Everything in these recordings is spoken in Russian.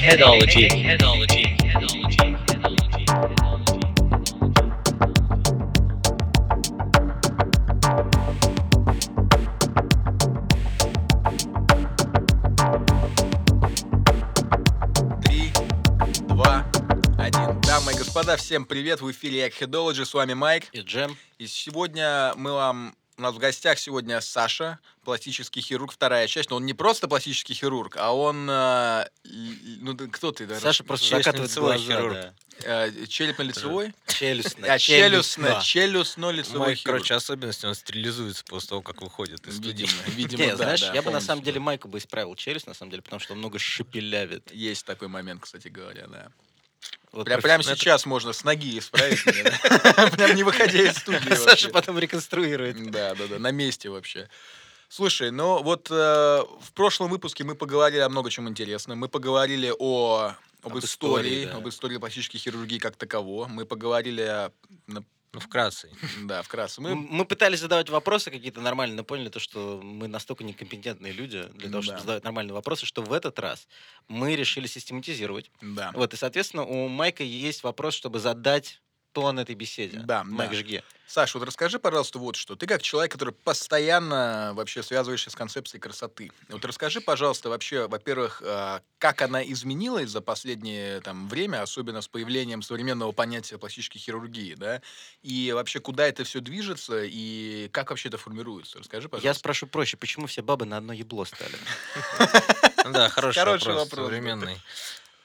Headology. Headology. Headology. Дамы и господа, всем привет! В эфире Headology, с вами Майк. И джем. И сегодня мы вам... У нас в гостях сегодня Саша, пластический хирург, вторая часть. Но он не просто пластический хирург, а он... э, ну, кто ты? да? Саша просто Челюстно-лицевой хирург. да. Э, Челюстно-лицевой? Челюстно. А, челюстно, челюстно. челюстно-лицевой хирург. короче, особенность, он стерилизуется после того, как выходит из студии. Видимо, Не, да, знаешь, да, я бы на самом деле Майку бы исправил челюсть, на самом деле, потому что он много шепелявит. Есть такой момент, кстати говоря, да. Вот Прям, прямо ну, это сейчас можно с ноги исправить меня, да. Прям не выходя из студии Саша потом реконструирует. Да, да, да, на месте вообще. Слушай, ну вот э, в прошлом выпуске мы поговорили о много чем интересном. Мы поговорили о об, Об истории, истории, да. об истории пластической хирургии как таково. Мы поговорили, о- Ну, вкратце. да, вкратце. Мы, Мы, мы пытались задавать вопросы какие-то нормальные, но поняли то, что мы настолько некомпетентные люди для того, чтобы Да. задавать нормальные вопросы, что в этот раз мы решили систематизировать. да, Вот, и, соответственно, у Майка есть вопрос, чтобы задать тон этой беседе. Да, Майк, да. жги. Саш, вот расскажи, пожалуйста, вот что. Ты как человек, который постоянно вообще связываешься с концепцией красоты. Вот расскажи, пожалуйста, вообще, во-первых, э, как она изменилась за последнее там, время, особенно с появлением современного понятия пластической хирургии, да? И вообще, куда это все движется и как вообще это формируется? Расскажи, Я пожалуйста. спрошу проще, почему все бабы на одно ебло стали? Да, хороший, вопрос, современный.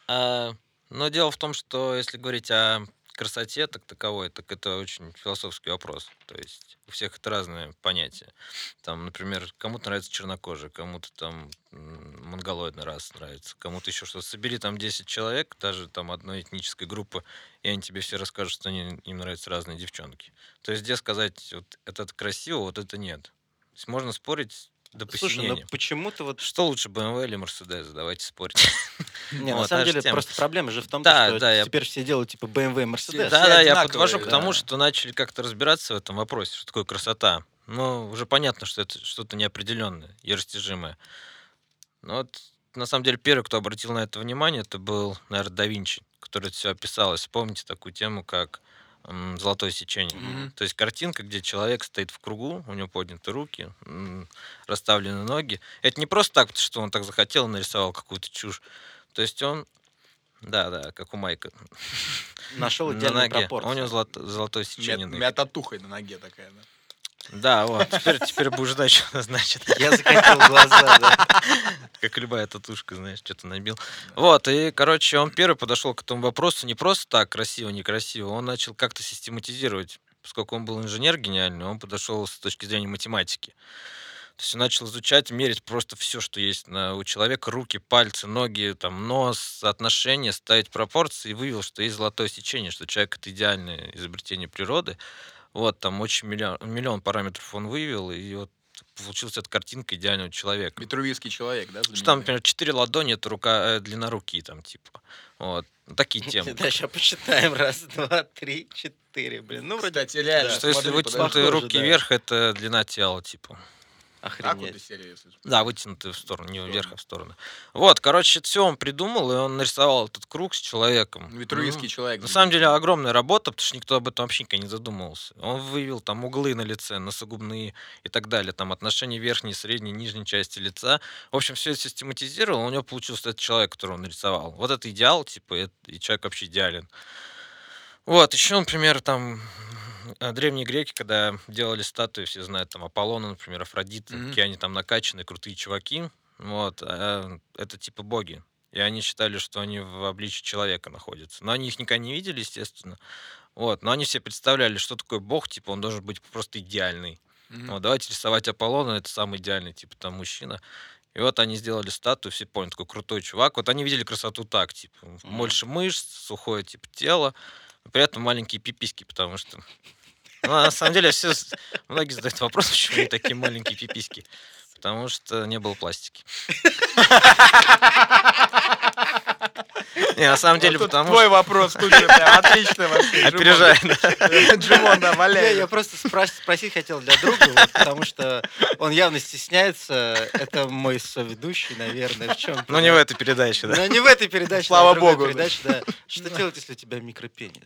А, но дело в том, что если говорить о красоте так таковой, так это очень философский вопрос. То есть у всех это разное понятие. Там, например, кому-то нравится чернокожий, кому-то там монголоидный рас нравится, кому-то еще что-то. Собери там 10 человек, даже там одной этнической группы, и они тебе все расскажут, что они, им нравятся разные девчонки. То есть где сказать, вот это красиво, вот это нет. То есть можно спорить до Слушай, ну посинения. почему-то вот Что лучше, BMW или Mercedes? Давайте спорить. Не, на Вот, самом та же деле, тема. просто проблема же в том, Да, что да, я- теперь все делают типа BMW и Mercedes. Все Да, да, я одинаковые, подвожу к тому, что начали как-то разбираться в этом вопросе, что такое красота. Ну, уже понятно, что это что-то неопределенное и растяжимое. Но вот, на самом деле, первый, кто обратил на это внимание, это был, наверное, да Винчи, который это все описал. Если помните такую тему, как золотое сечение. Мгм. То есть картинка, где человек стоит в кругу, у него подняты руки, расставлены ноги. Это не просто так, что он так захотел и нарисовал какую-то чушь. То есть он, да, да, как у Майка, Нашел на идеальную ноге. пропорцию. У него золото- золотое сечение. на- мя татухой на ноге такая, да. Да, вот. Теперь, теперь будешь знать, что это значит. Я закатил глаза, да. Как любая татушка, знаешь, что-то набил. Вот, и, короче, он первый подошел к этому вопросу не просто так, красиво, некрасиво. Он начал как-то систематизировать. Поскольку он был инженер гениальный, он подошел с точки зрения математики. То есть он начал изучать, мерить просто все, что есть на, у человека, руки, пальцы, ноги, там, нос, соотношения, ставить пропорции, и вывел, что есть золотое сечение, что человек — это идеальное изобретение природы. Вот, там очень миллион, миллион параметров он вывел, и вот получилась эта картинка идеального человека. Витрувийский человек, да? Что там, например, четыре ладони это рука, э, длина руки, там, типа. Вот. Ну, Такие темы. Да, сейчас посчитаем. Раз, два, три, четыре. Блин, ну, вроде Кстати, реально. Что если вытянутые руки вверх, это длина тела, типа. Охренеть. из серии, если- Да, вытянутые в сторону, не вверх, а в сторону. Вот, короче, все он придумал, и он нарисовал этот круг с человеком. Витрувийский Ну, человек. На самом деле огромная работа, потому что никто об этом вообще никогда не задумывался. Он вывел там углы на лице, носогубные и так далее, там отношения верхней, средней, нижней части лица. В общем, все это систематизировал, у него получился этот человек, которого он нарисовал. Вот это идеал, типа, и- и человек вообще идеален. Вот, еще, например, там древние греки, когда делали статуи, все знают, там Аполлона, например, Афродита, Мгм. какие они там накачанные, крутые чуваки. Вот, а, это типа боги. И они считали, что они в обличии человека находятся. Но они их никогда не видели, естественно. Вот, но они все представляли, что такое бог, типа, он должен быть просто идеальный. Мгм. Вот, давайте рисовать Аполлона, это самый идеальный, типа, там, мужчина. И вот они сделали статую, все поняли, такой крутой чувак. Вот они видели красоту так, типа, Мгм. больше мышц, сухое, типа, тело, при этом маленькие пиписьки, потому что... Ну, на самом деле, все, многие задают вопрос, почему они такие маленькие пиписьки. Потому что не было пластики. Не, на самом деле, Вот тут потому Твой что... вопрос тут же прям отлично вообще. Опережает. Джимон. Джимон, да, Не, валяй. я просто спрас- спросить хотел для друга, вот, потому что он явно стесняется. Это мой соведущий, наверное, в чем. Ну, не в этой передаче, да. Но не в этой передаче, Слава а богу. передаче, да. Что делать, если у тебя микропенис?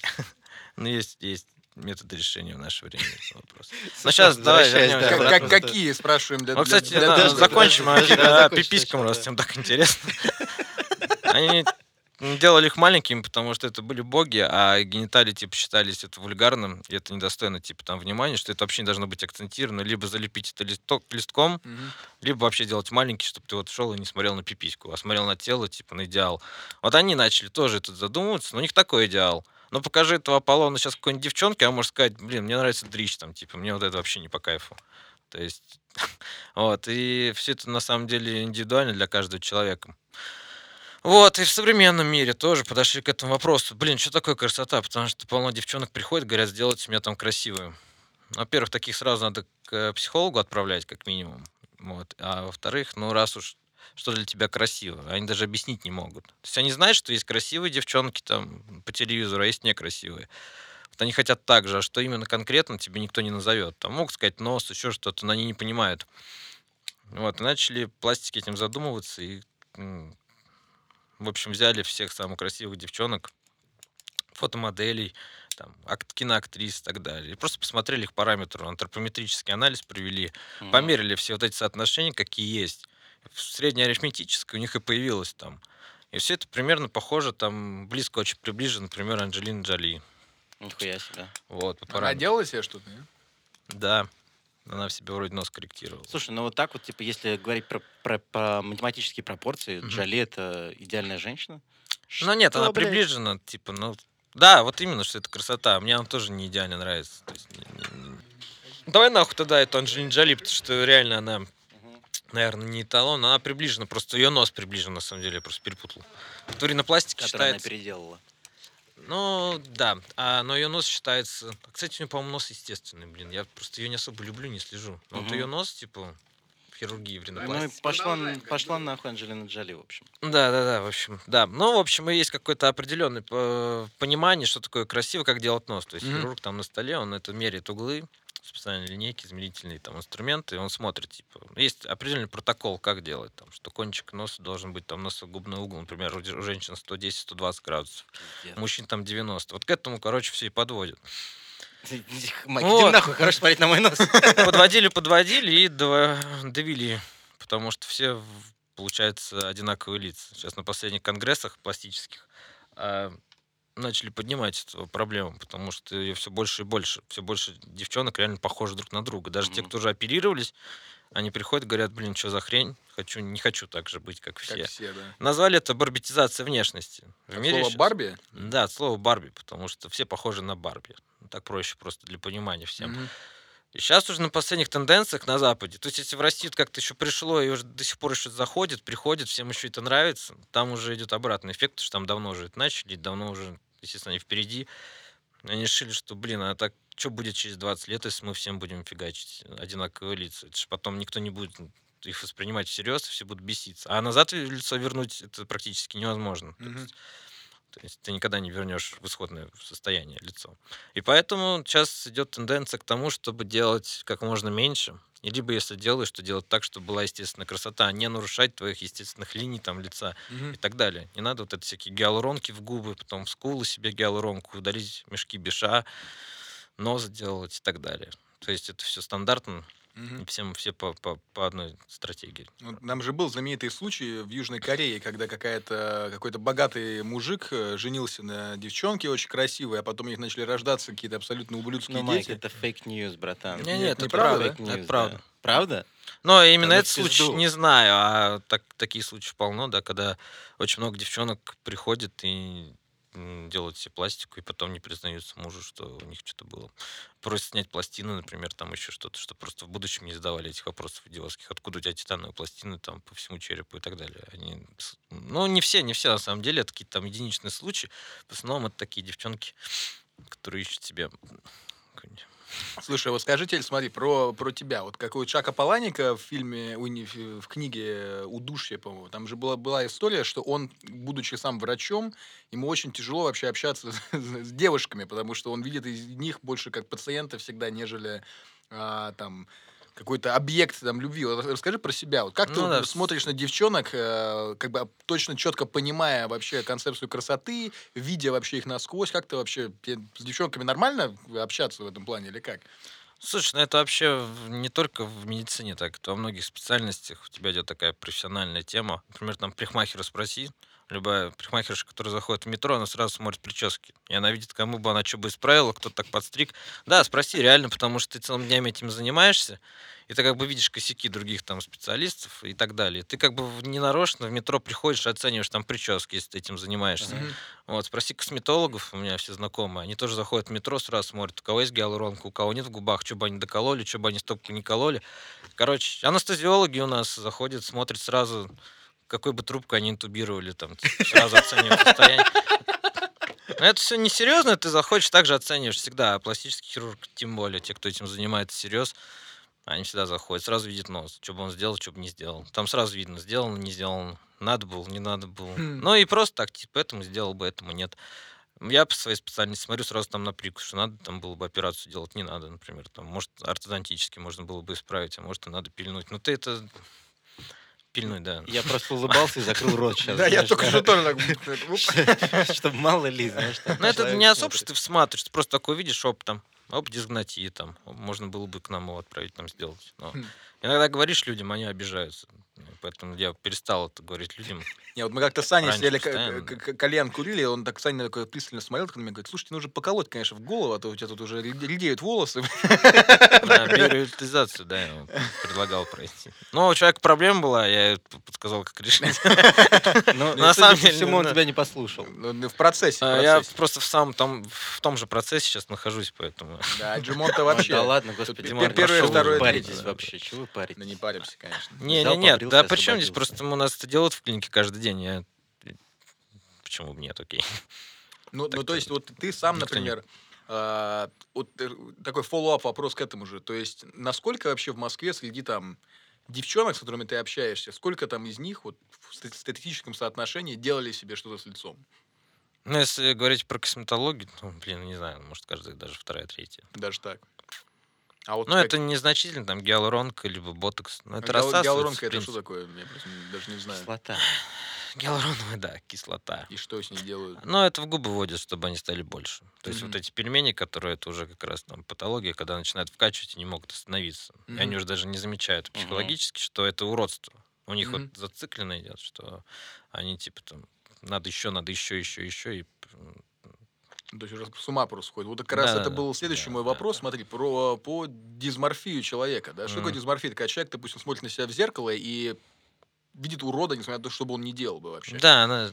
Ну, есть, есть методы решения в наше время этого вопроса. Ну, Слушай, сейчас давай вернемся да, Как- Какие, спрашиваем, для Ну, кстати, для- да, подожди, закончим закончи пиписькам, раз да. всем так интересно. Они делали их маленькими, потому что это были боги, а гениталии, типа, считались это вульгарным, и это недостойно, типа, там, внимания, что это вообще не должно быть акцентировано, либо залепить это листок, листком, Мгм. либо вообще делать маленький, чтобы ты вот шел и не смотрел на пипиську, а смотрел на тело, типа, на идеал. Вот они начали тоже тут задумываться, но у них такой идеал. Но покажи этого Аполлона сейчас какой-нибудь девчонке, а может сказать, блин, мне нравится дрищ, там, типа, мне вот это вообще не по кайфу. То есть, вот, и все это на самом деле индивидуально для каждого человека. Вот, и в современном мире тоже подошли к этому вопросу. Блин, что такое красота? Потому что полно девчонок приходят, говорят, сделайте меня там красивую. Во-первых, таких сразу надо к э, психологу отправлять, как минимум. Вот. А во-вторых, ну раз уж что для тебя красиво, они даже объяснить не могут. То есть они знают, что есть красивые девчонки там по телевизору, а есть некрасивые. Вот они хотят так же, а что именно конкретно тебе никто не назовет. Там могут сказать нос, еще что-то, но они не понимают. Вот, и начали пластики этим задумываться, и, в общем, взяли всех самых красивых девчонок, фотомоделей, там, ак- киноактрис и так далее. И просто посмотрели их параметры, антропометрический анализ провели, померили все вот эти соотношения, какие есть. Среднеарифметическое у них и появилось там. И все это примерно похоже, там, близко очень приближено, например, Анджелина Джоли. Нихуя себе. Вот, по Она делала себе что-то? нет? Да. Она в себе вроде нос корректировала. Слушай, ну вот так вот, типа, если говорить про, про- про математические пропорции, Мгм. Джоли это идеальная женщина? Ну нет, Что, она блядь? приближена, типа, ну... Да, вот именно, что это красота. Мне она тоже не идеально нравится. То есть не- не- не- Давай нахуй тогда эту Анджелину Джоли, потому что реально она. Наверное, не эталон, она приближена, просто ее нос приближен, на самом деле, я просто перепутал. Туринопластика Которую она считается... переделала. Ну, да, а, но ее нос считается... Кстати, у нее, по-моему, нос естественный, блин. Я просто ее не особо люблю, не слежу. Но вот Мгм. ее нос, типа, в хирургии, в Ну и пошла, пошла нахуй Анджелина Джоли, в общем. Да, да, да, в общем, да. Ну, в общем, и есть какое-то определенное по- понимание, что такое красиво, как делать нос. То есть Мгм. хирург там на столе, он это меряет углы, специальные линейки, измерительные там инструменты, и он смотрит, типа, есть определенный протокол, как делать, там, что кончик носа должен быть там носогубный угол, например, у у женщин 110-120 градусов, Пиздец. у мужчин там 90. Вот к этому, короче, все и подводят. Майк, Вот. иди нахуй, хорошо смотреть на мой нос. Подводили, подводили и довели, потому что все, получается, одинаковые лица. Сейчас на последних конгрессах пластических а, начали поднимать эту проблему, потому что ее все больше и больше. Все больше девчонок реально похожи друг на друга. Даже те, Мгм. кто уже оперировались, они приходят, говорят, блин, что за хрень? Хочу, не хочу так же быть, как Как все. все, да. Назвали это барбитизация внешности. В От мире слова щас- Барби? Да, от слова Барби, потому что все похожи на Барби. Так проще просто для понимания всем. Мгм. И сейчас уже на последних тенденциях на Западе, то есть если в Россию как-то еще пришло и уже до сих пор еще заходит, приходит, всем еще это нравится, там уже идет обратный эффект, потому что там давно уже это начали, давно уже, естественно, они впереди. Они решили, что, блин, а так что будет через 20 лет, если мы всем будем фигачить одинаковые лица? Это же потом никто не будет их воспринимать всерьез, все будут беситься. А назад лицо вернуть это практически невозможно. То Мгм. есть- то есть ты никогда не вернешь в исходное состояние лицо. И поэтому сейчас идет тенденция к тому, чтобы делать как можно меньше. И либо если делаешь, то делать так, чтобы была естественная красота, а не нарушать твоих естественных линий там лица Мгм. и так далее. Не надо вот это всякие гиалуронки в губы, потом в скулы себе гиалуронку, удалить мешки беша, нос делать и так далее. То есть это все стандартно, И всем все по, по, по одной стратегии. Ну, Нам же был знаменитый случай в Южной Корее, когда какая-то, какой-то богатый мужик э, женился на девчонке очень красивой, а потом у них начали рождаться какие-то абсолютно ублюдские Ну, Майк, дети. это fake news, братан. Не, Нет, нет, это неправда, правда. Fake news, Это да. правда. Правда? Но именно Да ну этот случай не знаю, а так, такие случаи полно, да, когда очень много девчонок приходят и делают себе пластику, и потом не признаются мужу, что у них что-то было. Просят снять пластины, например, там еще что-то, что просто в будущем не задавали этих вопросов идиотских. Откуда у тебя титановые пластины там по всему черепу и так далее. Они, ну, не все, не все, на самом деле, это какие-то там единичные случаи. В основном это такие девчонки, которые ищут себе Слушай, вот скажи теперь, смотри, про, про тебя. Вот как у Чака Паланика в фильме, в книге «Удушье», по-моему, там же была, была история, что он, будучи сам врачом, ему очень тяжело вообще общаться с девушками, потому что он видит из них больше как пациента всегда, нежели а, там какой-то объект там любви. Вот расскажи про себя. Вот как ты Ну вот да, смотришь на девчонок, э, как бы точно четко понимая вообще концепцию красоты, видя вообще их насквозь, как ты вообще с девчонками нормально общаться в этом плане или как? Слушай, ну это вообще не только в медицине так, это во многих специальностях у тебя идет такая профессиональная тема. Например, там парикмахера спроси, любая парикмахерша, которая заходит в метро, она сразу смотрит прически. И она видит, кому бы она что бы исправила, кто так подстриг. Да, спроси реально, потому что ты целыми днями этим занимаешься, и ты как бы видишь косяки других там специалистов и так далее. Ты как бы ненарочно в метро приходишь и оцениваешь там прически, если ты этим занимаешься. Мгм. Вот, спроси косметологов, у меня все знакомые, они тоже заходят в метро, сразу смотрят, у кого есть гиалуронка, у кого нет в губах, что бы они докололи, что бы они стопку не кололи. Короче, анестезиологи у нас заходят, смотрят сразу, какой бы трубку они интубировали, там, сразу оценивают состояние. Но это все несерьезно, ты заходишь, также оцениваешь всегда, а пластический хирург, тем более, те, кто этим занимается серьез, они всегда заходят, сразу видят нос, что бы он сделал, что бы не сделал. Там сразу видно, сделано, не сделано, надо было, не надо было. Хм. Ну и просто так, типа, этому сделал бы, этому нет. Я по своей специальности смотрю сразу там на прикус, что надо там было бы операцию делать, не надо, например. Там, может, ортодонтически можно было бы исправить, а может, и надо пильнуть. Ну ты это пильнуть, да. Я просто улыбался и закрыл рот сейчас. Да, я только что тоже так... Чтобы мало ли, знаешь. Ну, это не особо, что ты всматриваешь, ты просто такой видишь, оп, там, оп, дисгнатия, там, можно было бы к нам его отправить, там, сделать. Но Хм. иногда говоришь людям, они обижаются. Поэтому я перестал это говорить людям. Не, вот мы как-то с Саней Раньше сидели, к- постоянно, к- к- кальян курили, он так Саня такой пристально смотрел на меня, говорит, слушайте, нужно поколоть, конечно, в голову, а то у тебя тут уже редеют волосы. На биореализацию, да, я ему предлагал пройти. Но у человека проблема была, я подсказал, как решить. Ну, на судя самом деле, всему, он да. тебя не послушал. Ну, В процессе, в А, Я процессе. просто в самом там, в том же процессе сейчас нахожусь, поэтому... Да, Джимон-то вообще. Да ладно, господи. Пер- Марк, первое, что вы второе, паритесь вообще? Чего вы паритесь? Да не паримся, конечно. Не, Взял, не, нет, побрился, да при чем здесь? Просто у нас это делают в клинике каждый день. Я... Почему бы нет, окей. Ну, ну, то есть, вот ты сам, например, а, вот э, такой follow-up вопрос к этому же. То есть, насколько вообще в Москве среди там девчонок, с которыми ты общаешься, сколько там из них вот в ста- статистическом соотношении делали себе что-то с лицом? Ну, если говорить про косметологию, ну, блин, не знаю, может, каждая даже вторая, третья. Даже так. А вот Ну, как- это незначительно, там, гиалуронка, либо ботокс. Ну, это гиал- рассасывается, гиалуронка в это что принципе. такое? Я просто даже не знаю. Кислота. Гиалуроновая, да, кислота. И что с ней делают? Ну, это в губы вводят, чтобы они стали больше. То есть Мгм. вот эти пельмени, которые это уже как раз там патология, когда начинают вкачивать и не могут остановиться. И они уже даже не замечают Мгм. психологически, что это уродство. У них Мгм. вот зациклено идет, что они типа там надо еще, надо еще, еще, еще. И м, То есть уже с ума просто сходит. Вот как раз Да, это да, был следующий да, мой вопрос, да. смотри, про по дисморфию человека. Да? Что такое Мгм. дисморфия? Когда человек, допустим, смотрит на себя в зеркало и видит урода, несмотря на то, что бы он не делал бы вообще. Да, она...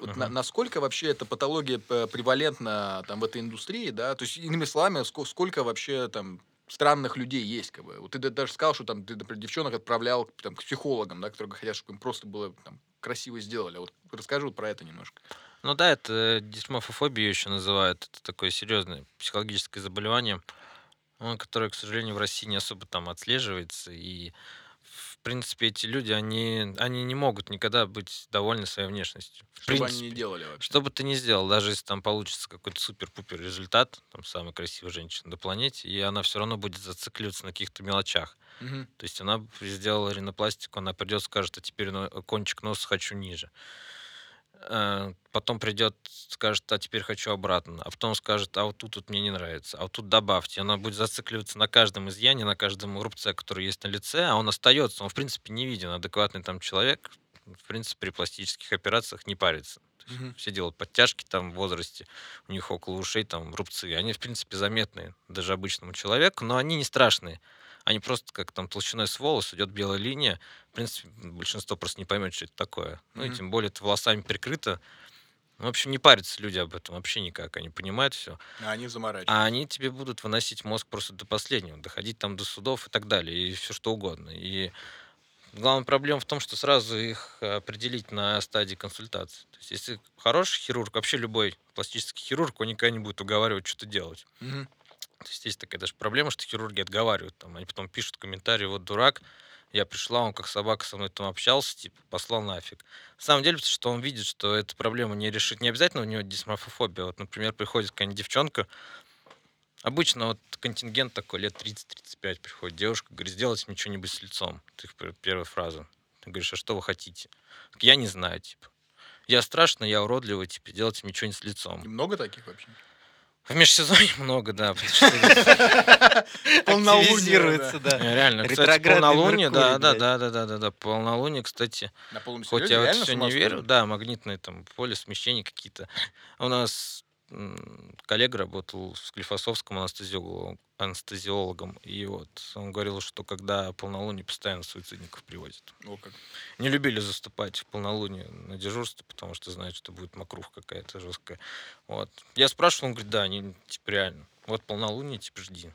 Вот Мгм. на- насколько вообще эта патология п- превалентна там в этой индустрии, да? То есть, иными словами, ско- сколько вообще там странных людей есть, как бы. Вот ты да- даже сказал, что там ты, например, девчонок отправлял к- там, к психологам, да, которые хотят, чтобы им просто было там, красиво сделали. Вот расскажи вот про это немножко. Ну да, это дисморфофобия еще называют. Это такое серьезное психологическое заболевание, ну, которое, к сожалению, в России не особо там отслеживается. И, в принципе, эти люди, они, они не могут никогда быть довольны своей внешностью. В Что бы они не делали вообще. Что бы ты ни сделал, даже если там получится какой-то супер-пупер результат, там самая красивая женщина на планете, и она все равно будет зацикливаться на каких-то мелочах. Мгм. То есть она сделала ринопластику, она придет, скажет, а теперь но- кончик носа хочу ниже. Э, Потом придет, скажет, а теперь хочу обратно. А потом скажет, а вот тут вот мне не нравится. А вот тут добавьте. Она будет зацикливаться на каждом изъяне, на каждом рубце, который есть на лице, а он остается. Он, в принципе, не виден. Адекватный там человек, в принципе, при пластических операциях не парится. Мгм. Все делают подтяжки там в возрасте, у них около ушей там рубцы. Они, в принципе, заметны даже обычному человеку, но они не страшные. Они просто как там толщиной с волос идет белая линия. В принципе, большинство просто не поймет, что это такое. Ну и тем более это волосами прикрыто. В общем, не парятся люди об этом вообще никак. Они понимают все. А они заморачивают. А они тебе будут выносить мозг просто до последнего, доходить там до судов и так далее, и все что угодно. И главная проблема в том, что сразу их определить на стадии консультации. То есть, если хороший хирург, вообще любой пластический хирург, он никогда не будет уговаривать что-то делать. Мгм. То есть такая даже проблема, что хирурги отговаривают. Там, они потом пишут комментарии, вот дурак, я пришла, он как собака со мной там общался, типа, послал нафиг. На самом деле, потому что он видит, что эта проблема не решит. Не обязательно у него дисморфофобия. Вот, например, приходит какая-нибудь девчонка, Обычно вот контингент такой, лет 30-35 приходит девушка, говорит, сделайте мне что-нибудь с лицом. Пер- первая фраза. Ты говоришь, а что вы хотите? Я не знаю, типа. Я страшный, я уродливый, типа, делайте мне что-нибудь с лицом. Много таких вообще? В межсезонье много, да. Активизируется, да. Реально, кстати, полнолуние, да, да, да, да, да, да, да, полнолуние, кстати, хоть я вот все не верю, да, магнитное там поле, смещение какие-то. У нас коллега работал в Склифосовском анестезиологом, анестезиологом, и вот он говорил, что когда полнолуние постоянно суицидников привозят. О, как. Не любили заступать в полнолуние на дежурство, потому что знают, что будет мокруха какая-то жесткая. Вот. Я спрашивал, он говорит, да, они, типа, реально. Вот полнолуние, типа, жди.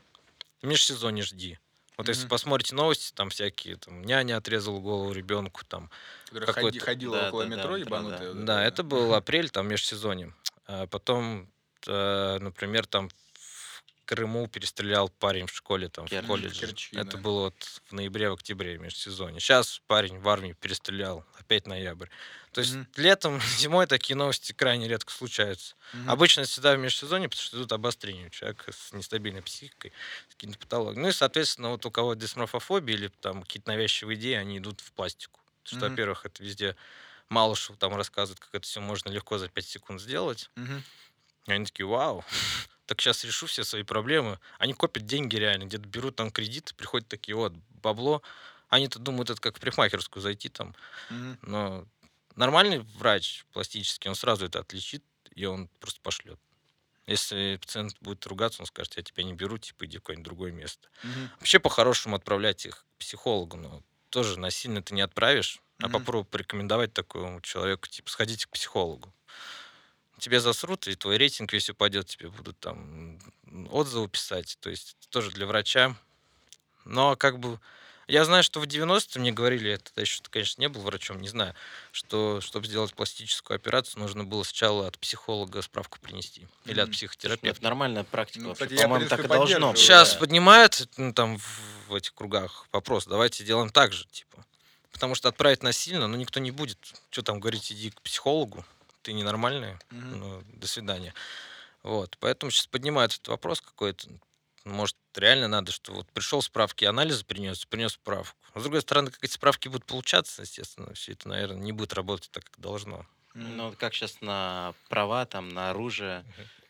В межсезонье жди. Вот если Мгм. посмотрите новости, там всякие, там, няня отрезала голову ребенку, там, Которая ходи- ходила Да, около да, да, метро да, ебанутая. да. да, это, это был апрель, там, межсезонье. А потом, э, например, там в Крыму перестрелял парень в школе, там, Керчь. в колледже. Керчи, это было вот в ноябре, в октябре, межсезонье. Сейчас парень в армии перестрелял, опять ноябрь. То есть Мгм. летом, зимой такие новости крайне редко случаются. Мгм. Обычно всегда в межсезонье, потому что идут обострения у человека с нестабильной психикой, с какими-то патологиями. Ну и, соответственно, вот у кого дисморфофобия или там какие-то навязчивые идеи, они идут в пластику. Потому что, Мгм. во-первых, это везде Малышев там рассказывает, как это все можно легко за 5 секунд сделать. Мгм. И они такие, вау, так сейчас решу все свои проблемы. Они копят деньги реально, где-то берут там кредиты, приходят такие, вот, бабло. Они-то думают, это как в парикмахерскую зайти там. Мгм. Но нормальный врач пластический, он сразу это отличит, и он просто пошлет. Если пациент будет ругаться, он скажет, я тебя не беру, типа, иди в какое-нибудь другое место. Мгм. Вообще, по-хорошему, отправлять их к психологу, но тоже насильно ты не отправишь, а Мгм. попробуй порекомендовать такому человеку, типа, сходите к психологу. Тебе засрут, и твой рейтинг весь упадет, тебе будут там отзывы писать. То есть это тоже для врача. Но как бы я знаю, что в 90-е мне говорили, я тогда еще, конечно, не был врачом, не знаю, что чтобы сделать пластическую операцию, нужно было сначала от психолога справку принести или от психотерапевта. Это нормальная практика. Ну, вообще. По-моему, так и должно быть. Сейчас да. поднимают ну, там в, в этих кругах вопрос, давайте сделаем так же, типа. Потому что отправить насильно, ну, никто не будет. Что там говорить, иди к психологу, ты ненормальный, Мгм. ну, до свидания. Вот, поэтому сейчас поднимают этот вопрос какой-то. Может, реально надо, что вот пришел справки, анализы принес, принес справку. А с другой стороны, как эти справки будут получаться, естественно, все это, наверное, не будет работать так, как должно. Ну, как сейчас на права, там, на оружие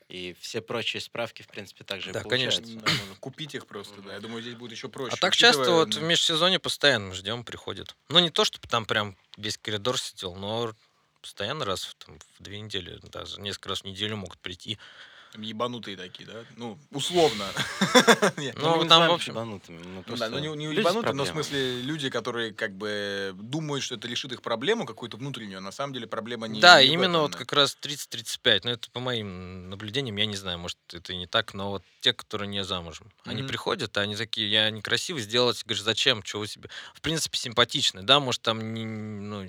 и все прочие справки, в принципе, также Да, конечно. получаются. Да, можно купить их просто, да. Я думаю, здесь будет еще проще. А так часто Учитывая, вот в межсезонье постоянно ждем, приходят. Ну, не то, чтобы там прям весь коридор сидел, но постоянно раз в, там, в две недели, даже несколько раз в неделю могут прийти. Там ебанутые такие, да? Ну, условно. Ну, там, в общем, ебанутыми, Ну ну не, люди с ебанутые, но в смысле люди, которые как бы думают, что это решит их проблему какую-то внутреннюю, а на самом деле проблема не да, именно вот как раз 30-35. Ну, это по моим наблюдениям, я не знаю, может, это и не так, но вот те, которые не замужем, они приходят, а они такие, я некрасивый сделать, говоришь, зачем, чего себе? В принципе, симпатичный, да, может, там, ну,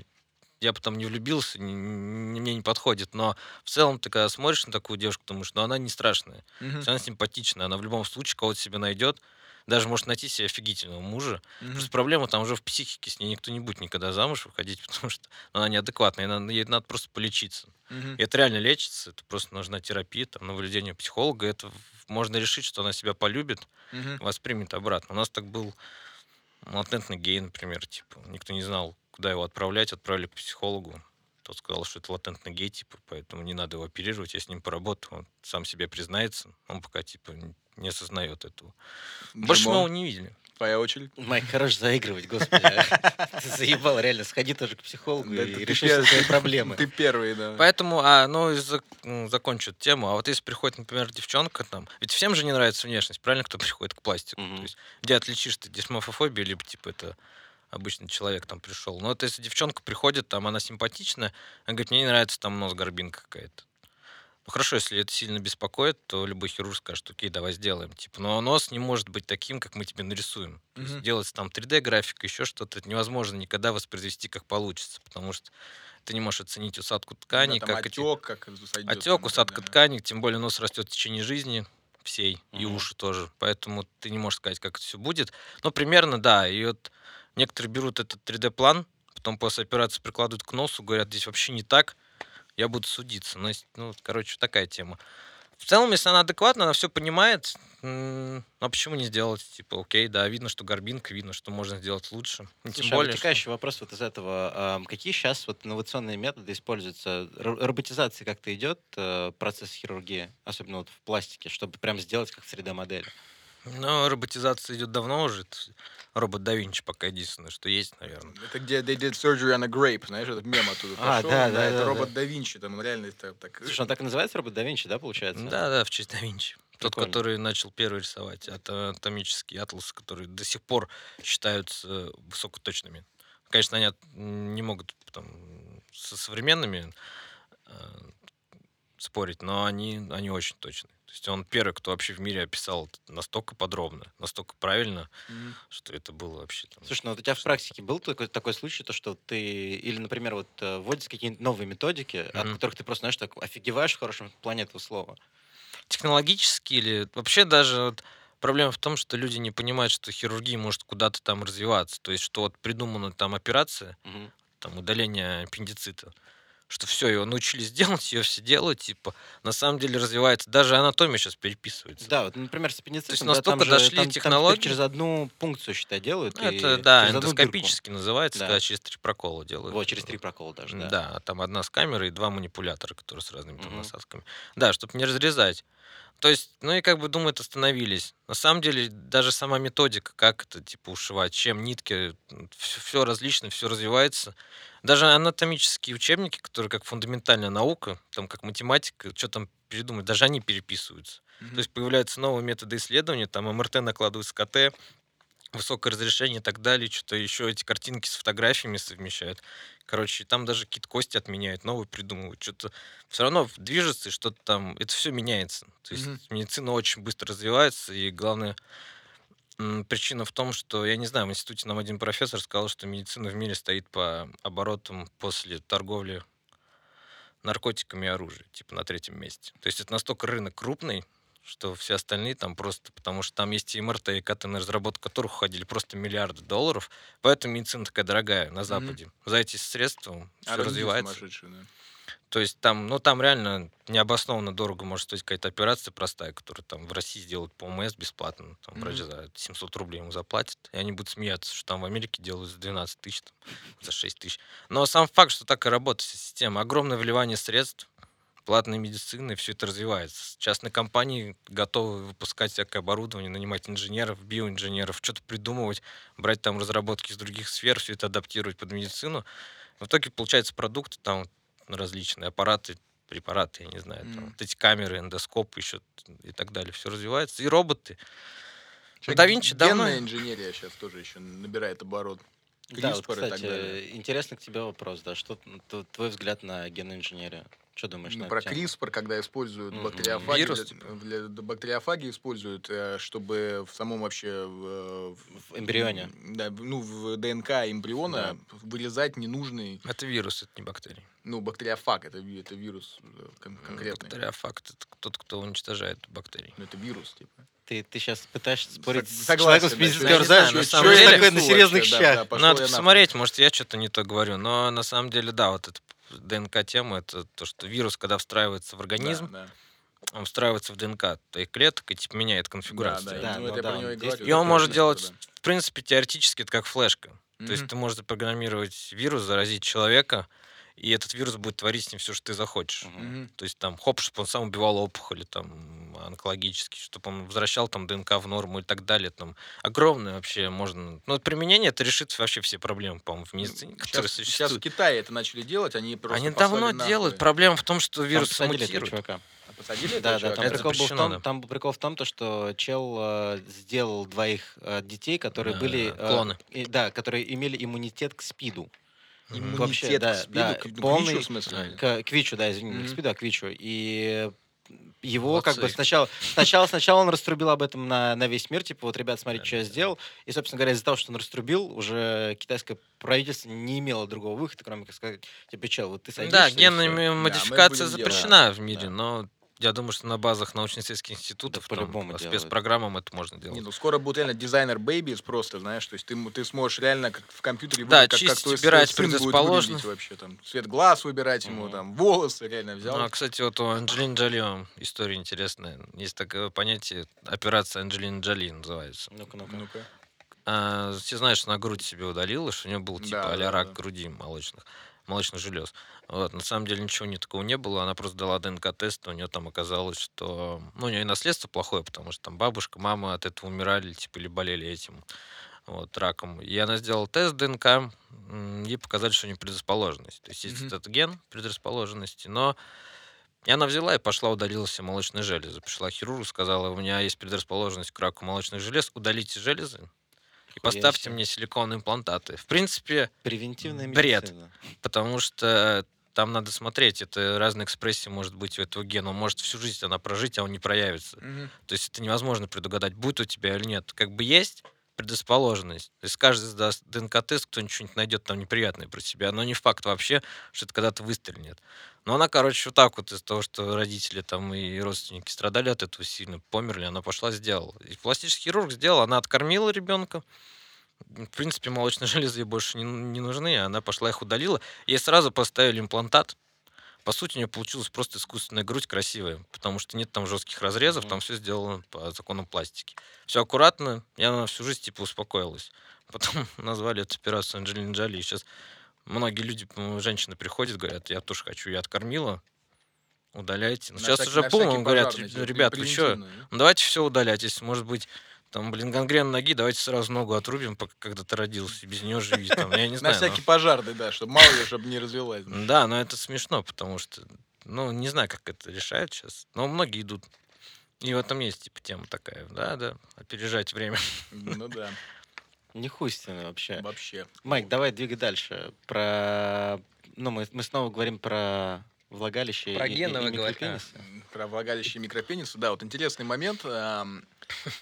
я потом не влюбился, не- не- мне не подходит, но в целом ты когда смотришь на такую девушку, думаешь, ну, она не страшная. Если она симпатичная, она в любом случае кого-то себе найдет, даже может найти себе офигительного мужа. мгм. Просто проблема там уже в психике, с ней никто не будет никогда замуж выходить, потому что она неадекватная, ей надо, ей надо просто полечиться. Мгм. И это реально лечится, это просто нужна терапия, там, наблюдение психолога, это можно решить, что она себя полюбит, Мгм. воспримет обратно. У нас так был латентный гей, например, типа, никто не знал, куда его отправлять, отправили к психологу. Тот сказал, что это латентный гей, типа, поэтому не надо его оперировать, я с ним поработаю, он сам себе признается, он пока, типа, не осознает этого. Больше мы его не видели. Твоя очередь. Майк, хорош заигрывать, господи. Ты заебал, реально, сходи тоже к психологу Да и ты реши свои проблемы. Ты первый, да. Поэтому, а, ну, закончу эту тему. А вот если приходит, например, девчонка там, ведь всем же не нравится внешность, правильно, кто приходит к пластику? То есть, где отличишь ты дисморфофобию, либо, типа, это обычный человек там пришел. Но вот если девчонка приходит, там, она симпатичная, она говорит, мне не нравится там нос, горбинка какая-то. Ну, хорошо, если это сильно беспокоит, то любой хирург скажет, окей, давай сделаем. Типа, но нос не может быть таким, как мы тебе нарисуем. То есть делать там 3D-графика, еще что-то, это невозможно никогда воспроизвести, как получится, потому что ты не можешь оценить усадку тканей, Да, там как эти отек, как сойдет. Отек, усадка тканей, тем более нос растет в течение жизни. всей, и Мгм. уши тоже. Поэтому ты не можешь сказать, как это все будет. Но примерно, да. И вот некоторые берут этот 3D-план, потом после операции прикладывают к носу, говорят, здесь вообще не так, я буду судиться. Ну, ну, короче, такая тема. В целом, если она адекватна, она все понимает, м, а почему не сделать? Типа, окей, да, видно, что горбинка, видно, что можно сделать лучше. И Слушай, Тем а более, что- вытекающий вопрос вот из этого. Какие сейчас вот инновационные методы используются? Ро- Роботизация как-то идет, э, процесс хирургии, особенно вот в пластике, чтобы прям сделать как 3D-модель? Ну, роботизация идет давно уже. Робот да Винчи пока единственное, что есть, наверное. Это где they did surgery on a grape, знаешь, этот мем оттуда А, пошел. да, да, это да, робот да. да Винчи, там он реально это так... Слушай, он так и называется робот да Винчи, да, получается? Да, да, в честь да Винчи. Тот, Прикольно. который начал первый рисовать ата- атомические атласы, которые до сих пор считаются высокоточными. Конечно, они не могут там, со современными э, спорить, но они, они очень точные. То есть он первый, кто вообще в мире описал это настолько подробно, настолько правильно, Мгм. что это было вообще там... Слушай, ну вот у тебя в практике был такой, такой случай, то, что ты, или, например, вот э, вводятся какие-нибудь новые методики, от Мгм. которых ты просто, знаешь, так офигеваешь в хорошем плане этого слова. технологически или вообще даже вот проблема в том, что люди не понимают, что хирургия может куда-то там развиваться. То есть, что вот придумана там операция, Мгм. там удаление аппендицита, что все, его научились делать, ее все делают, типа, на самом деле развивается. Даже анатомия сейчас переписывается. Да, вот, например, с аппендицитом, есть да, там настолько же- дошли там- там технологии. через одну пункцию, считай, делают. Ну, Это, да, эндоскопически называется, Да. когда через три прокола делают. Вот, через три прокола даже, да. Да. там одна с камерой и два манипулятора, которые с разными там Мгм. насадками. Да, чтобы не разрезать. То есть, ну и как бы думают, остановились. На самом деле, даже сама методика, как это, типа, ушивать, чем нитки, все, различно, все развивается. Даже анатомические учебники, которые как фундаментальная наука, там как математика, что там передумать, даже они переписываются. Мгм. То есть появляются новые методы исследования, там МРТ накладывают с КТ, высокое разрешение и так далее, что-то еще эти картинки с фотографиями совмещают. Короче, там даже какие-то кости отменяют, новые придумывают. Что-то все равно движется, и что-то там... Это все меняется. То есть Мгм. медицина очень быстро развивается, и главное, причина в том, что, я не знаю, в институте нам один профессор сказал, что медицина в мире стоит по оборотам после торговли наркотиками и оружием, типа на третьем месте. То есть это настолько рынок крупный, что все остальные там просто, потому что там есть и МРТ, и КТ, на разработку которых уходили просто миллиарды долларов, поэтому медицина такая дорогая на Западе. За эти средства все Организм развивается. да. То есть там, ну там реально необоснованно дорого может стоить какая-то операция простая, которую там в России сделают по ОМС бесплатно. Там Мгм. врач за 700 рублей ему заплатит, и они будут смеяться, что там в Америке делают за 12 тысяч, там, за 6 тысяч. Но сам факт, что так и работает система, огромное вливание средств, платной медицины, все это развивается. Частные компании готовы выпускать всякое оборудование, нанимать инженеров, биоинженеров, что-то придумывать, брать там разработки из других сфер, все это адаптировать под медицину. В итоге получается продукты там различные, аппараты, препараты, я не знаю, там, Мгм. вот эти камеры, эндоскопы еще и так далее. Все развивается. И роботы. Щас да Винчи давно- инженерия сейчас тоже еще набирает оборот. Да, вот, CRISPR и так кстати, далее. интересно к тебе вопрос, да, что т- твой взгляд на генную инженерию? Что думаешь Ну, на про? CRISPR, когда используют Мгм. бактериофаги, Вирус, для- типа? для- для бактериофаги используют, э, чтобы в самом вообще в, В эмбрионе. да, в- ну в ДНК эмбриона вырезать ненужный, Это вирус, это не бактерии. ну бактериофаг это, ви- это вирус э, кон- конкретный, Бактериофаг это тот, кто уничтожает бактерии. ну это вирус типа. Ты, ты сейчас пытаешься спорить Сог- с согласен, человеком с да, медицинской организацией? знаю, на самом это деле- такое на серьезных вообще, да, щах? да, пошёл Надо я нахуй. посмотреть, может, я что-то не то говорю. Но на самом деле, да, вот эта ДНК-тема, это то, что вирус, когда встраивается в организм, Да, он встраивается в ДНК твоих клеток и типа меняет да, конфигурацию. да, Да, ну, ну я да, и он говорю. И он да, может да, делать, да, в принципе, теоретически это как флешка. да. То есть ты можешь запрограммировать вирус, заразить человека, и этот вирус будет творить с ним все, что ты захочешь. Мгм. То есть там, хоп, чтобы он сам убивал опухоли, там, онкологические, чтобы он возвращал там ДНК в норму и так далее. Там огромное вообще можно... Ну, применение это решит вообще все проблемы, по-моему, в медицине, которые Сейчас, сейчас в. Китае это начали делать, они просто Они давно нахуй. делают. Проблема в том, что вирус посадили этого мутирует. чувака. А посадили Да, этого да, там Это прикол, был в том, да. там был прикол в том, то, что чел э, сделал двоих э, детей, которые Э, были... э, клоны. и- да, которые имели иммунитет к СПИДу. Иммунитет Вообще, да, к СПИДу, да, к- ну, к полный- ВИЧу, в смысле? К, к ВИЧу, да, извини, не к. СПИДу, а к ВИЧу. И его как бы Молодцы. сначала, сначала, сначала он раструбил об этом на, на весь мир, типа, вот, ребят, смотрите, что я сделал. И, собственно говоря, из-за того, что он раструбил, уже китайское правительство не имело другого выхода, кроме как сказать, типа, что, вот ты садишься, Да, генная модификация делать. запрещена в Да, мире, да. но я думаю, что на базах научно-исследовательских институтов, Да по-любому по спецпрограммам это можно делать. Не, ну скоро будет реально designer babies просто, знаешь, то есть ты, ты сможешь реально как в компьютере Да, как, как чистить, убирать сын будет предрасположенность. вообще, там, цвет глаз выбирать ему, Мгм. там, волосы реально взял. Ну, а, кстати, вот у Анджелины Джоли история интересная. Есть такое понятие операция Анджелины Джоли называется. Ну-ка, ну-ка. Ну-ка. А, все знаешь, что она грудь себе удалила, что у нее был типа Да, а-ля да, рак да. груди молочных, молочных желез. Вот, на самом деле ничего не такого не было, она просто дала ДНК-тест, у нее там оказалось, что... Ну, у нее и наследство плохое, потому что там бабушка, мама от этого умирали, типа, или болели этим вот, раком. И она сделала тест ДНК, ей показали, что у нее предрасположенность. То есть есть Мгм. этот ген предрасположенности, но и она взяла и пошла удалила все молочные железы. Пришла к хирургу, сказала, у меня есть предрасположенность к раку молочных желез, удалите железы и поставьте себе. мне силиконовые имплантаты. В принципе, Превентивная Бред. медицина. потому что там надо смотреть, это разная экспрессия может быть у этого гена. Он может всю жизнь она прожить, а он не проявится. Мгм. То есть это невозможно предугадать, будет у тебя или нет. Как бы есть предрасположенность. То есть каждый сдаст ДНК-тест, кто что-нибудь найдет там неприятное про себя. Но не факт вообще, что это когда-то выстрелит. Но она, короче, вот так вот из-за того, что родители там и родственники страдали от этого сильно, померли, она пошла сделала. И пластический хирург сделал, она откормила ребенка. В принципе, молочные железы ей больше не, не нужны, она пошла их удалила. Ей сразу поставили имплантат. По сути, у нее получилась просто искусственная грудь красивая, потому что нет там жестких разрезов, Мгм. там все сделано по законам пластики. Все аккуратно, и она всю жизнь типа успокоилась. Потом назвали эту операцию Анджелина Джоли. Сейчас многие люди, по-моему, женщины приходят, говорят, я тоже хочу, я откормила, удаляйте. Ну, На сейчас всякий- уже на бумом говорят, пожарный, «Реб- типа, ребят, вы что, ну, давайте все удалять, если может быть там, блин, гангрена ноги, давайте сразу ногу отрубим, пока когда ты родился, без нее живи, там, я не На знаю. ну. всякий пожарный, да, чтобы мало ли, чтобы не развелась. Да, но это смешно, потому что, ну, не знаю, как это решают сейчас, но многие идут. И в этом есть, типа, тема такая, да, да, опережать время. Ну да, Нехуйственно вообще. вообще. Майк, давай двигай дальше. Про... Ну, мы, мы снова говорим про влагалище Про и, и- гены и говорите. микропенисы. Про влагалище и микропенисы. Да, вот интересный момент. Ну, на-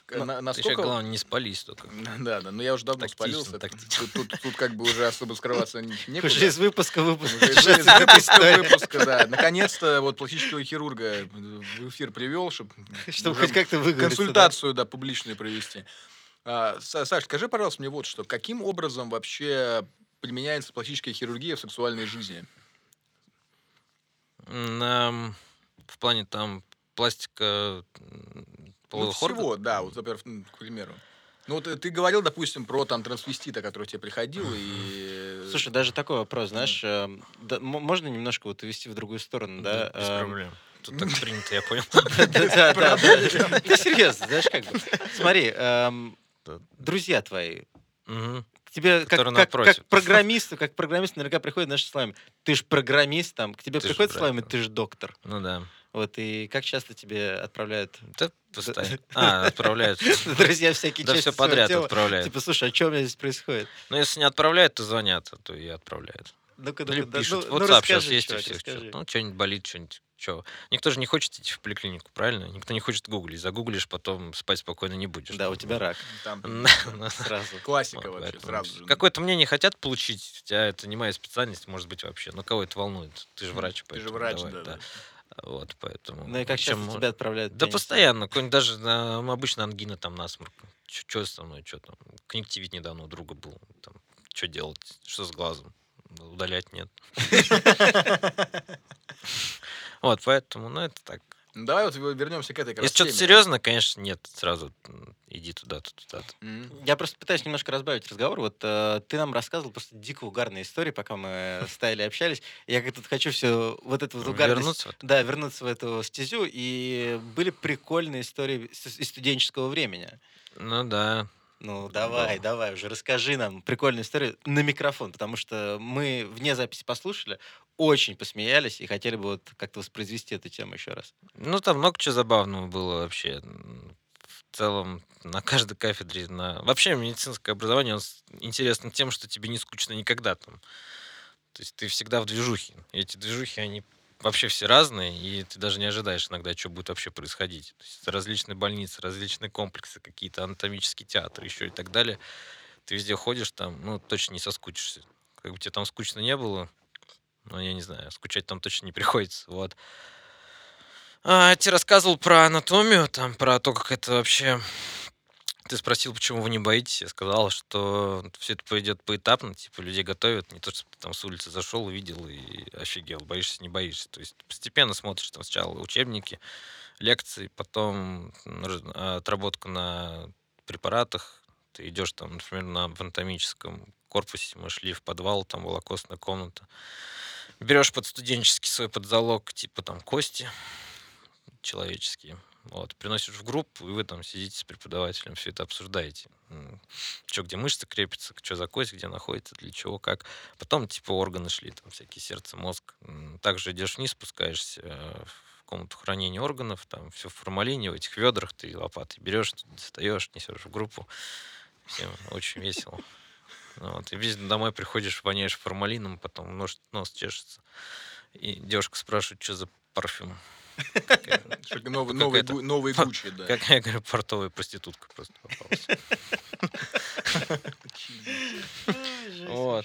Ты еще, Насколько... главное, не спались только. Да, да, но я уже давно Тактично, спалился. тактично. Тут, тут- тут как бы уже особо скрываться не- некуда. Уже из выпуска в выпуск. Уже из- из выпуска выпуска, да. Наконец-то вот пластического хирурга в эфир привел, чтобы Чтобы хоть как-то выговориться. консультацию, да, публичную провести. А, Са- Саш, скажи, пожалуйста, мне вот что. Каким образом вообще применяется пластическая хирургия в сексуальной жизни? На, в плане там пластика Ну, половых органов. всего, да, вот, например, к примеру. Ну, вот э, ты говорил, допустим, про там трансвестита, который тебе приходил, и... Слушай, даже такой вопрос, знаешь, э, да, можно немножко вот увести в другую сторону, да? без Эм, проблем. Тут так принято, я понял. Да, да, да, да. Да серьезно, знаешь, как бы. Смотри, эм, друзья твои, Мгм. к тебе как, как, как программисту, как программист наверняка приходит наши словами. Ты ж программист, там, к тебе Ты приходит словами, да. ты же доктор. Ну да. Вот, и как часто тебе отправляют Да, постоянно. А, отправляют. друзья всякие Да все подряд отправляют. Типа, слушай, а что у меня здесь происходит? Но если не отправляют, то звонят, а то и отправляют. Ну-ка, ну-ка, да, пишут. ну, ну, WhatsApp сейчас есть у всех. Ну, что-нибудь болит, что-нибудь. Что? Никто же не хочет идти в поликлинику, правильно? Никто не хочет гуглить. Загуглишь, потом спать спокойно не будешь. Да, у тебя рак Там Да, сразу. классика вообще, сразу же. Какое-то мнение хотят получить, хотя это не моя специальность, может быть, вообще. Но кого это волнует? Ты же врач, Ты же врач, да. Вот, поэтому... Ну и как чем часто тебя отправляют? Да постоянно. Какой-нибудь даже на, обычно ангина, там, насморк. Что со мной, что там? Конъюнктивит недавно у друга был. Там, что делать? Что с глазом? Удалять нет. Вот, поэтому, ну, это так. Ну, Давай вот вернемся к этой раз Если что-то серьезно, конечно, нет. Сразу иди туда-то, туда-то. Мгм. Я просто пытаюсь немножко разбавить разговор. Вот э, ты нам рассказывал просто дико угарные истории, пока мы стояли и общались. Я как-то хочу все вот это вот угарность... Вернуться. Да, вернуться в эту стезю. И были прикольные истории с- из студенческого времени. Ну да. Ну, давай, давай уже, расскажи нам прикольную историю на микрофон, потому что мы вне записи послушали, очень посмеялись и хотели бы вот как-то воспроизвести эту тему еще раз. Ну, там много чего забавного было вообще. М, В целом, на каждой кафедре, на... вообще медицинское образование с- интересно тем, что тебе не скучно никогда там. То есть ты всегда в движухе. И эти движухи, они вообще все разные, и ты даже не ожидаешь иногда, что будет вообще происходить. То есть различные больницы, различные комплексы, какие-то анатомические театры еще и так далее. Ты везде ходишь там, ну, точно не соскучишься. Как бы тебе там скучно не было, ну, я не знаю, скучать там точно не приходится. Вот. А, я тебе рассказывал про анатомию, там, про то, как это вообще... Ты спросил, почему вы не боитесь. Я сказал, что все это пойдет поэтапно, типа людей готовят, не то, что ты там с улицы зашел, увидел и офигел, боишься, не боишься. То есть постепенно смотришь там сначала учебники, лекции, потом отработка на препаратах. Ты идешь там, например, на анатомическом корпусе, мы шли в подвал, там была костная комната. Берешь под студенческий свой подзалог, типа там кости человеческие. Вот, приносишь в группу, и вы там сидите с преподавателем, все это обсуждаете. Что, где мышцы крепятся, что за кость, где находится, для чего, как. Потом, типа, органы шли, там всякие сердце, мозг. Также идешь вниз, спускаешься э, в комнату хранения органов, там все в формалине, в этих ведрах ты лопатой берешь, достаешь, несешь в группу. Всем очень весело. Вот. И весь домой приходишь, воняешь формалином, потом нос, нос чешется. И девушка спрашивает, что за парфюм. Новый, новый, Гуччи, да. Как я говорю, портовая проститутка просто попалась. Вот.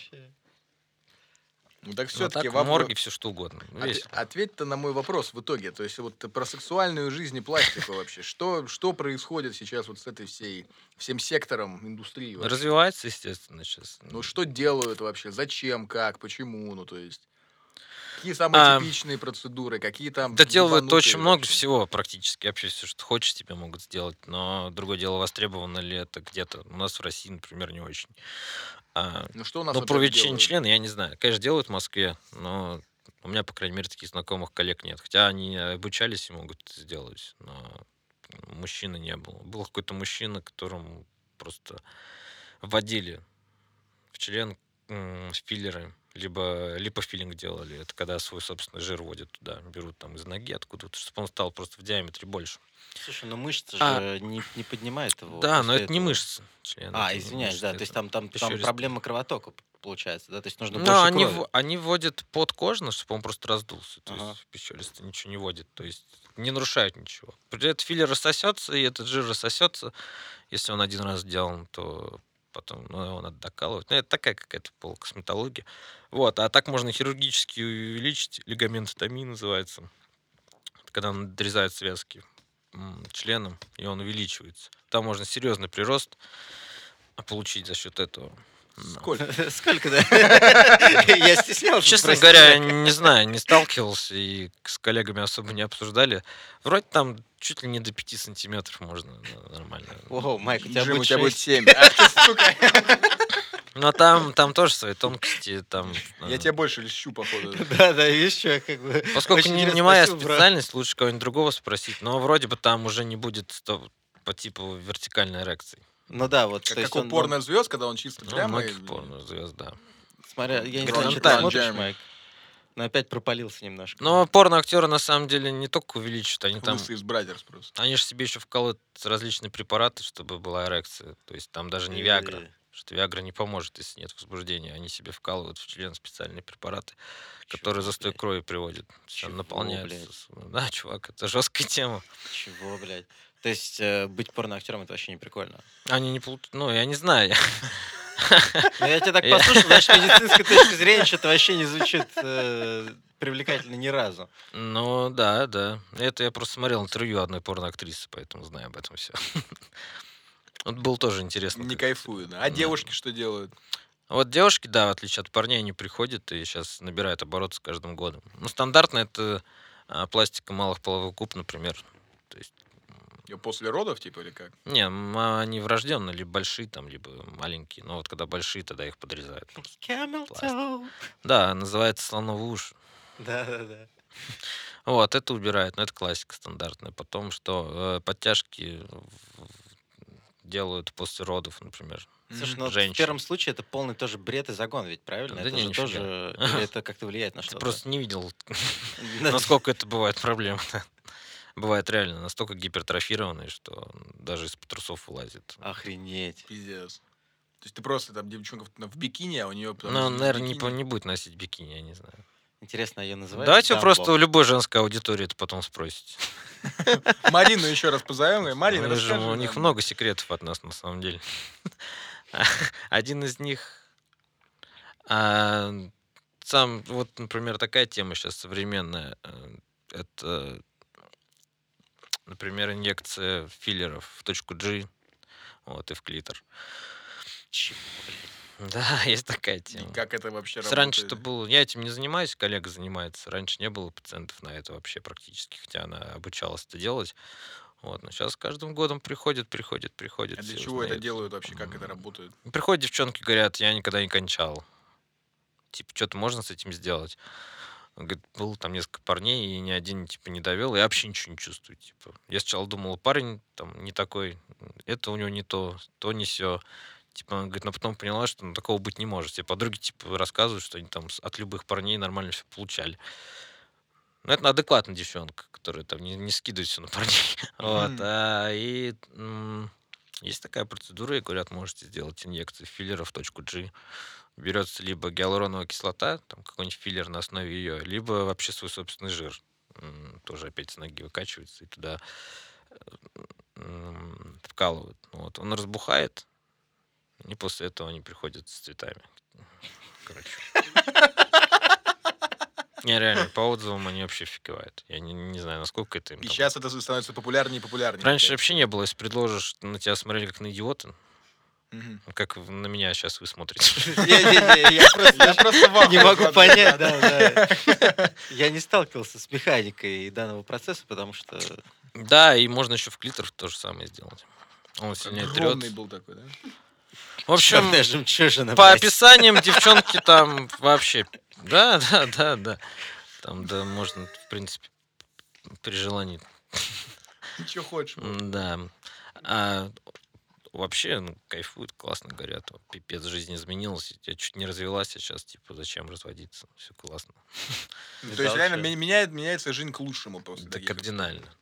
Ну так Ну, все-таки так в морге все что угодно. От-. Ответь-то на мой вопрос в итоге. То есть вот про сексуальную жизнь и пластику вообще. Что, что происходит сейчас вот с этой всей, всем сектором индустрии? вообще? Развивается, естественно, сейчас. Ну что делают вообще? Зачем? Как? Почему? Ну то есть... Какие самые А, типичные процедуры? Какие там... Да делают очень много вообще? всего практически. Вообще все, что хочешь, тебе могут сделать. Но другое дело, востребовано ли это где-то. У нас в России, например, не очень. А, Ну что у нас ну, про делают? члена я не знаю. Конечно, делают в Москве, но у меня, по крайней мере, таких знакомых коллег нет. Хотя они обучались и могут это сделать. Но мужчины не было. Был какой-то мужчина, которому просто вводили в член м, филлеры, либо липофилинг делали. Это когда свой собственный жир вводят туда, берут там из ноги откуда-то, чтобы он стал просто в диаметре больше. Слушай, ну мышца А. же не, не поднимает его. да, но это не этого. мышцы члена. А, не извиняюсь, мышцы, да, то есть там, там, там проблема кровотока получается, да, то есть нужно Ну, больше они, крови. в- они вводят под кожно, чтобы он просто раздулся. То Ага. есть пищевалисты ничего не вводят. То есть не нарушают ничего. При этом филлер рассосется, и этот жир рассосется. Если он один раз сделан, то потом ну, его надо докалывать. Ну, это такая какая-то полукосметология. Вот. А так можно хирургически увеличить. Лигаментотомия называется. Когда он отрезает связки членом, и он увеличивается. Там можно серьезный прирост получить за счет этого. Сколько? Сколько, да? Я стеснялся. Честно говоря, не знаю, не сталкивался и с коллегами особо не обсуждали. Вроде там чуть ли не до 5 сантиметров можно нормально. О, Майк, у тебя будет тебя будет шесть. 7. Ах ты, сука. Но там, там тоже свои тонкости. Там, Я э, тебя больше лещу, походу. Да, да, видишь, что как бы... Поскольку не, моя специальность, лучше кого-нибудь другого спросить. Но вроде бы там уже не будет по типу вертикальной эрекции. Ну да, вот. Как, как у он- порно-звезд, когда он чисто Ну, прямо... многих и- порно звезд, да. Смотря, я не знаю, что ты смотришь. Майк. Но опять пропалился немножко. Но порно-актеры на самом деле не только увеличивают, они там Лысый из Brazzers просто. Они же себе еще вкалывают различные препараты, чтобы была эрекция. То есть там даже не Виагра. Что Виагра не поможет, если нет возбуждения. Они себе вкалывают в член специальные препараты, чего, которые застой блядь? крови приводят. Чего, наполняются. блядь? с- Да, чувак, это жесткая тема. Чего, блядь? То есть э, быть порноактером это вообще не прикольно. Они не плут... Ну, я не знаю. Ну, я тебя так послушал, знаешь, с медицинской точки зрения что-то вообще не звучит э, привлекательно ни разу. Ну, да, да. Это я просто смотрел интервью одной порноактрисы, поэтому знаю об этом все. Вот было тоже интересно. Не кайфую, да. А девушки что делают? Вот девушки, да, в отличие от парней, они приходят и сейчас набирают обороты с каждым годом. Ну, стандартно это а, пластика малых половых губ, например. То есть, После родов, типа, или как? не, а, они врожденные, либо большие, там, либо маленькие. Но вот когда большие, тогда их подрезают. Camel Пласт. toe. Да, называется слоновый уж. Да, да, да. Вот, это убирают, но это классика стандартная. Потом что, э, подтяжки делают после родов, например. Слушай, ну вот в Женщин. первом случае это полный тоже бред и загон, ведь правильно? Да это не, же нифига. тоже или это как-то влияет на Ты что-то. просто не видел, насколько это бывает проблема. Бывает реально настолько гипертрофированный, что даже из трусов вылазит. Охренеть. Пиздец. То есть ты просто там девчонка в- бикини, а у нее... Ну, наверное, не, не будет носить бикини, я не знаю. Интересно, ее называют? Давайте вы Дамбо? просто у любой женской аудитории это потом спросите. Марину еще раз позовем. и, Марина, Ну, расскажи у них нам». много секретов от нас, на самом деле. Один из них... а, Сам, вот, например, такая тема сейчас современная. э, Это например, инъекция филлеров в точку G, вот, и в клитор. Чё, Да, есть такая И тема. как это вообще Если Раньше это работает? было... Я этим не занимаюсь, коллега занимается. Раньше не было пациентов на это вообще практически, хотя она обучалась это делать. Вот, но сейчас каждым годом приходит, приходит, приходит. А для чего это узнают. делают вообще? Как это работает? Приходят девчонки, говорят, я никогда не кончал. Типа, что-то можно с этим сделать? Он говорит, было там несколько парней, и ни один, типа, не довел, я вообще ничего не чувствую, типа. Я сначала думал, парень там не такой, это у него не то, то не все. Типа, он говорит, но потом поняла, что ну, такого быть не может. Все подруги, типа, рассказывают, что они там от любых парней нормально все получали. Ну, это адекватная девчонка, которая там не, не скидывает все на парней. Вот. А, и м, есть такая процедура, и говорят, можете сделать инъекцию филлера в точку G. Берется либо гиалуроновая кислота, там какой-нибудь филлер на основе ее, либо вообще свой собственный жир. Тоже опять с ноги выкачивается и туда э, вкалывают. Вот. Он разбухает, и после этого они приходят с цветами. Короче. Не, реально, по отзывам они вообще фиговают. Я не, не знаю, насколько это им И там- сейчас это становится популярнее и популярнее. Раньше вообще не было. Если предложишь, на тебя смотрели как на идиота, Мгм. как в- на меня сейчас вы смотрите. Не-не-не, я просто- Я просто в не могу понять, да, да. Я не сталкивался с механикой данного процесса, потому что Да, и можно еще в клитор то же самое сделать. Он сильнее Огромный трет. был такой, да? В общем, черная жемчужина. по блядь. описаниям девчонки там вообще... Да, да, да, да. Там, да, можно, в принципе, при желании. Ничего хочешь. М, Да. А вообще, ну, кайфуют, классно говорят. Пипец, жизнь изменилась. Я чуть не развелась, а сейчас, типа, зачем разводиться? Все классно. Ну, То есть реально меняет, меняется жизнь к лучшему после Да, кардинально.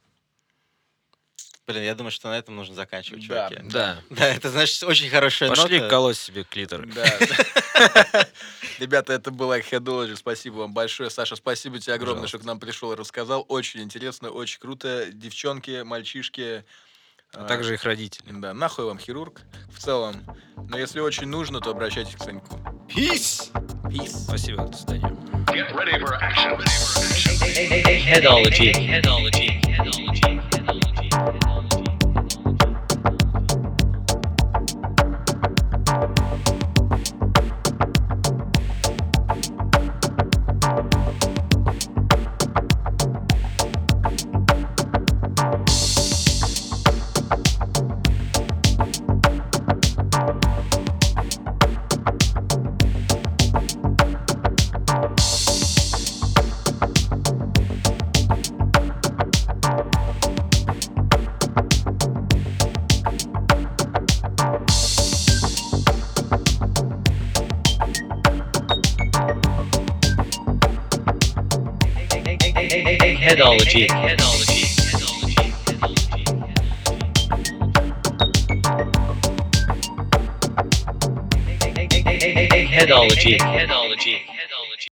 Блин, я думаю, что на этом нужно заканчивать, чуваки. Да. Да, это значит очень хорошая Пошли нота. колоть себе клитор. Да. Ребята, это была Headology. Спасибо вам большое. Саша, спасибо тебе огромное, что к нам пришел и рассказал. Очень интересно, очень круто. Девчонки, мальчишки. А также их родители. Да, нахуй вам хирург в целом. Но если очень нужно, то обращайтесь к Саньку. Peace! Peace. Спасибо, до свидания. Get ready for action. Headology. Headology. Headology. Headology.